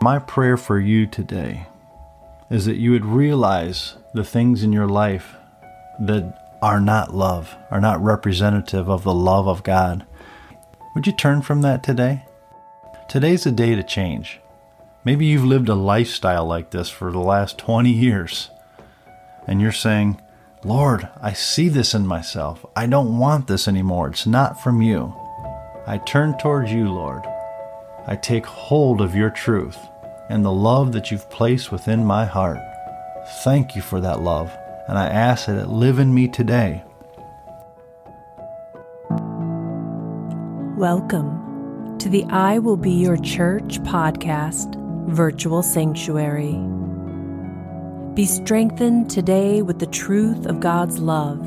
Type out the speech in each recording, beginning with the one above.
My prayer for you today is that you would realize the things in your life that are not love, are not representative of the love of God. Would you turn from that today? Today's a day to change. Maybe you've lived a lifestyle like this for the last 20 years, and you're saying, Lord, I see this in myself. I don't want this anymore. It's not from you. I turn towards you, Lord. I take hold of your truth and the love that you've placed within my heart. Thank you for that love, and I ask that it live in me today. Welcome to the I Will Be Your Church podcast, Virtual Sanctuary. Be strengthened today with the truth of God's love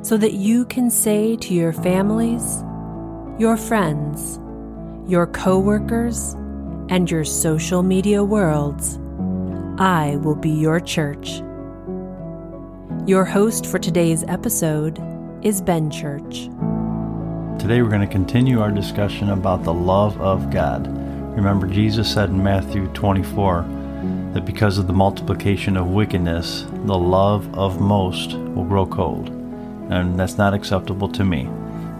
so that you can say to your families, your friends, your coworkers, and your social media worlds, I will be your church. Your host for today's episode is Ben Church. Today we're going to continue our discussion about the love of God. Remember, Jesus said in Matthew 24 that because of the multiplication of wickedness, the love of most will grow cold. And that's not acceptable to me.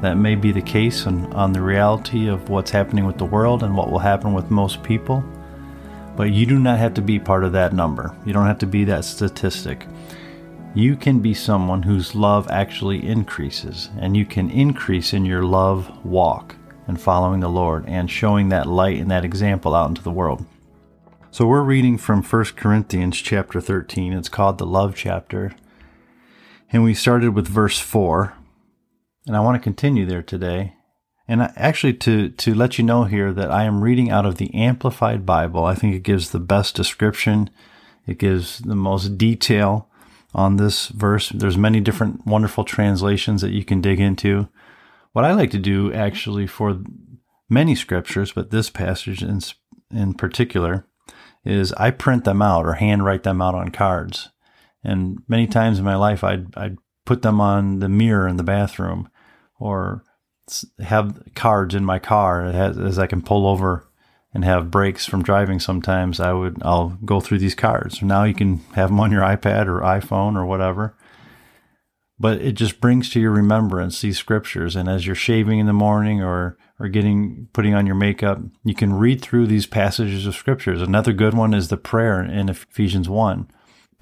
That may be the case on, on the reality of what's happening with the world and what will happen with most people, but you do not have to be part of that number. You don't have to be that statistic. You can be someone whose love actually increases, and you can increase in your love walk and following the Lord and showing that light and that example out into the world. So we're reading from 1 Corinthians chapter 13. It's called the love chapter. And we started with verse 4 and I want to continue there today. And actually, to, to let you know here that I am reading out of the Amplified Bible. I think it gives the best description, it gives the most detail on this verse. There's many different wonderful translations that you can dig into. What I like to do actually for many scriptures, but this passage in, in particular, is I print them out or handwrite them out on cards. And many times in my life, I'd, I'd put them on the mirror in the bathroom or have cards in my car as I can pull over and have breaks from driving sometimes I would I'll go through these cards. Now you can have them on your iPad or iPhone or whatever. But it just brings to your remembrance these scriptures and as you're shaving in the morning or or getting putting on your makeup, you can read through these passages of scriptures. Another good one is the prayer in Ephesians 1.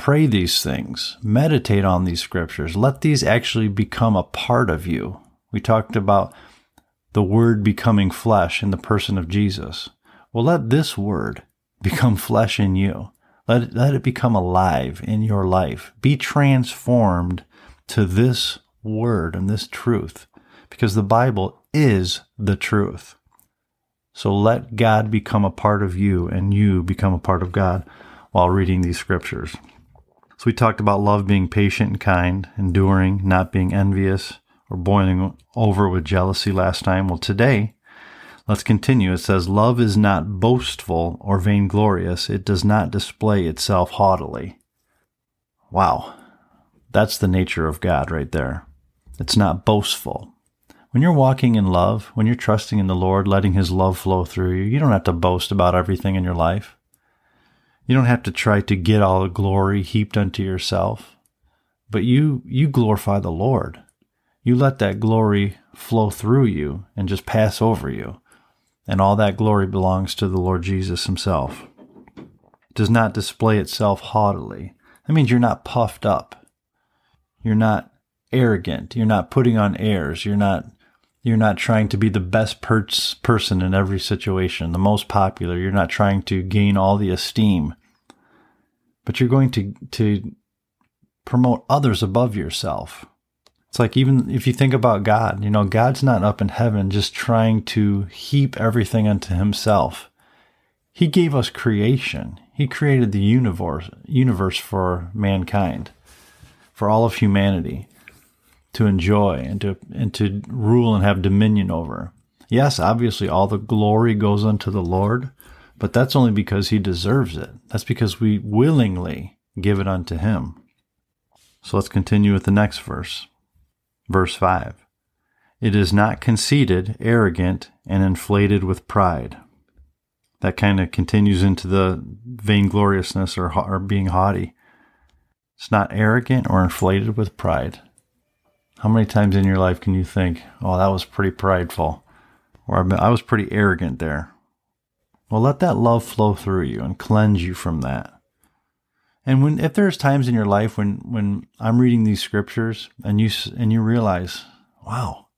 Pray these things, meditate on these scriptures. Let these actually become a part of you we talked about the Word becoming flesh in the person of Jesus. Well, let this Word become flesh in you. Let it, let it become alive in your life. Be transformed to this Word and this truth because the Bible is the truth. So let God become a part of you and you become a part of God while reading these scriptures. So we talked about love being patient and kind, enduring, not being envious, or boiling over with jealousy last time. Well, today, let's continue. It says, Love is not boastful or vainglorious, it does not display itself haughtily. Wow, that's the nature of God right there. It's not boastful. When you're walking in love, when you're trusting in the Lord, letting His love flow through you, you don't have to boast about everything in your life. You don't have to try to get all the glory heaped unto yourself, but you, you glorify the Lord you let that glory flow through you and just pass over you. And all that glory belongs to the Lord Jesus himself. It does not display itself haughtily. That means you're not puffed up. You're not arrogant. You're not putting on airs. You're not you're not trying to be the best per- person in every situation, the most popular. You're not trying to gain all the esteem. But you're going to to promote others above yourself. It's like even if you think about God, you know, God's not up in heaven just trying to heap everything unto himself. He gave us creation. He created the universe universe for mankind, for all of humanity to enjoy and to and to rule and have dominion over. Yes, obviously all the glory goes unto the Lord, but that's only because he deserves it. That's because we willingly give it unto him. So let's continue with the next verse. Verse 5 It is not conceited, arrogant, and inflated with pride. That kind of continues into the vaingloriousness or, or being haughty. It's not arrogant or inflated with pride. How many times in your life can you think, oh, that was pretty prideful? Or I was pretty arrogant there? Well, let that love flow through you and cleanse you from that. And when if there's times in your life when when I'm reading these scriptures and you and you realize, wow,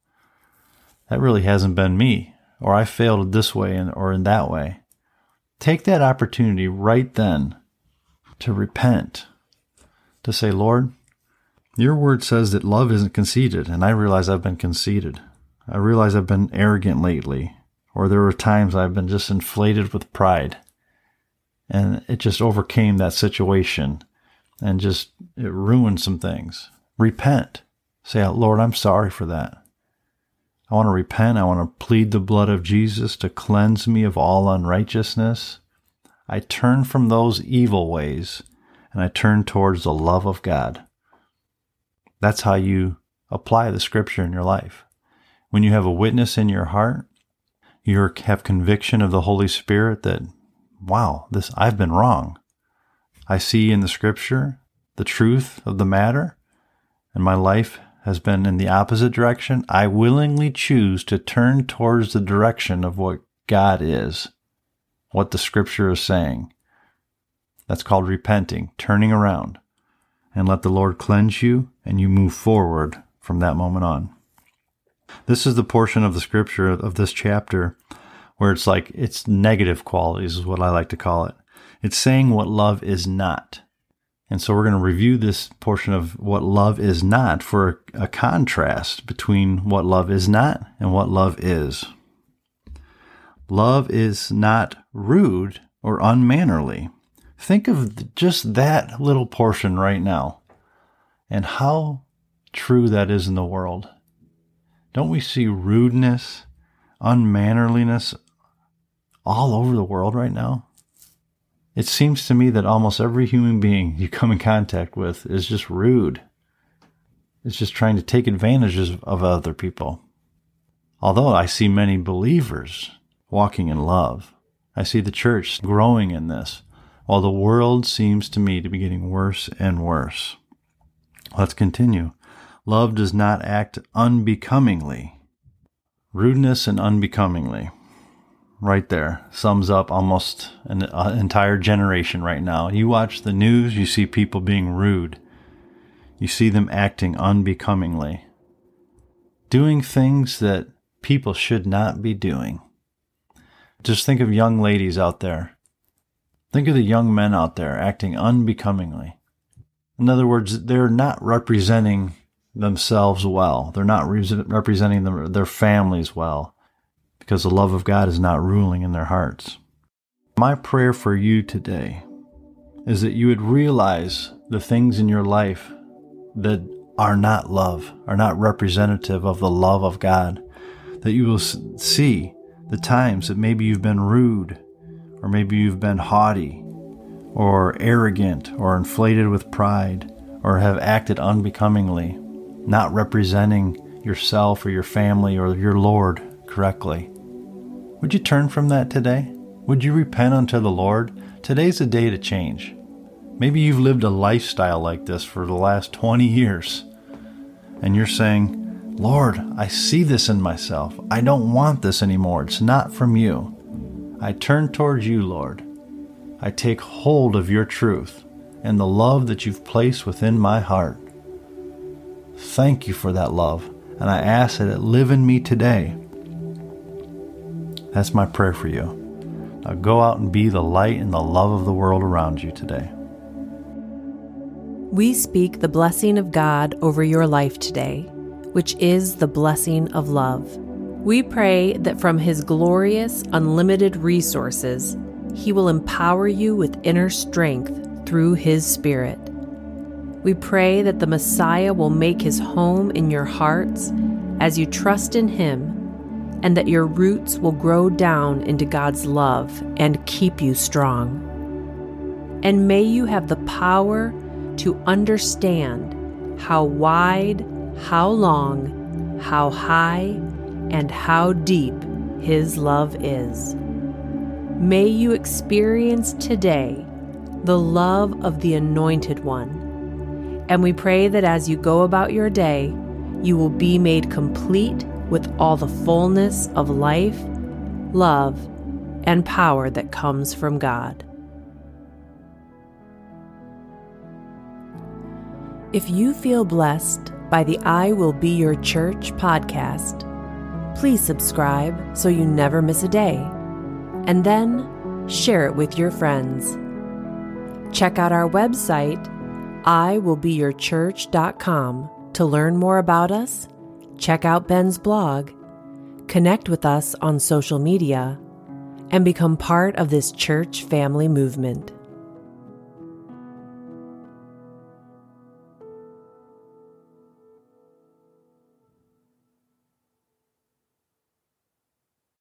that really hasn't been me, or I failed this way and or in that way, take that opportunity right then to repent, to say, Lord, your word says that love isn't conceited, and I realize I've been conceited. I realize I've been arrogant lately, or there were times I've been just inflated with pride and it just overcame that situation and just it ruined some things. Repent. Say, Lord, I'm sorry for that. I want to repent. I want to plead the blood of Jesus to cleanse me of all unrighteousness. I turn from those evil ways and I turn towards the love of God. That's how you apply the scripture in your life. When you have a witness in your heart, you have conviction of the Holy Spirit that wow, this I've been wrong. I see in the scripture the truth of the matter, and my life has been in the opposite direction. I willingly choose to turn towards the direction of what God is, what the scripture is saying. That's called repenting, turning around, and let the Lord cleanse you, and you move forward from that moment on. This is the portion of the scripture of this chapter where it's like it's negative qualities is what I like to call it. It's saying what love is not. And so we're going to review this portion of what love is not for a, contrast between what love is not and what love is. Love is not rude or unmannerly. Think of just that little portion right now and how true that is in the world. Don't we see rudeness, unmannerliness, all over the world right now. It seems to me that almost every human being you come in contact with is just rude. It's just trying to take advantages of other people. Although I see many believers walking in love, I see the church growing in this, while the world seems to me to be getting worse and worse. Let's continue. Love does not act unbecomingly. Rudeness and unbecomingly right there sums up almost an uh, entire generation right now. You watch the news, you see people being rude. You see them acting unbecomingly, doing things that people should not be doing. Just think of young ladies out there. Think of the young men out there acting unbecomingly. In other words, they're not representing themselves well. They're not re- representing them, their families well because the love of God is not ruling in their hearts. My prayer for you today is that you would realize the things in your life that are not love, are not representative of the love of God, that you will see the times that maybe you've been rude, or maybe you've been haughty, or arrogant, or inflated with pride, or have acted unbecomingly, not representing yourself or your family or your Lord correctly. Would you turn from that today? Would you repent unto the Lord? Today's a day to change. Maybe you've lived a lifestyle like this for the last 20 years, and you're saying, Lord, I see this in myself. I don't want this anymore. It's not from you. I turn towards you, Lord. I take hold of your truth and the love that you've placed within my heart. Thank you for that love, and I ask that it live in me today that's my prayer for you. Now go out and be the light and the love of the world around you today. We speak the blessing of God over your life today, which is the blessing of love. We pray that from His glorious, unlimited resources, He will empower you with inner strength through His Spirit. We pray that the Messiah will make His home in your hearts as you trust in Him and that your roots will grow down into God's love and keep you strong. And may you have the power to understand how wide, how long, how high, and how deep His love is. May you experience today the love of the Anointed One. And we pray that as you go about your day, you will be made complete with all the fullness of life, love, and power that comes from God. If you feel blessed by the I Will Be Your Church podcast, please subscribe so you never miss a day. And then share it with your friends. Check out our website, iwillbeyourchurch.com, to learn more about us, check out Ben's blog, connect with us on social media, and become part of this church family movement.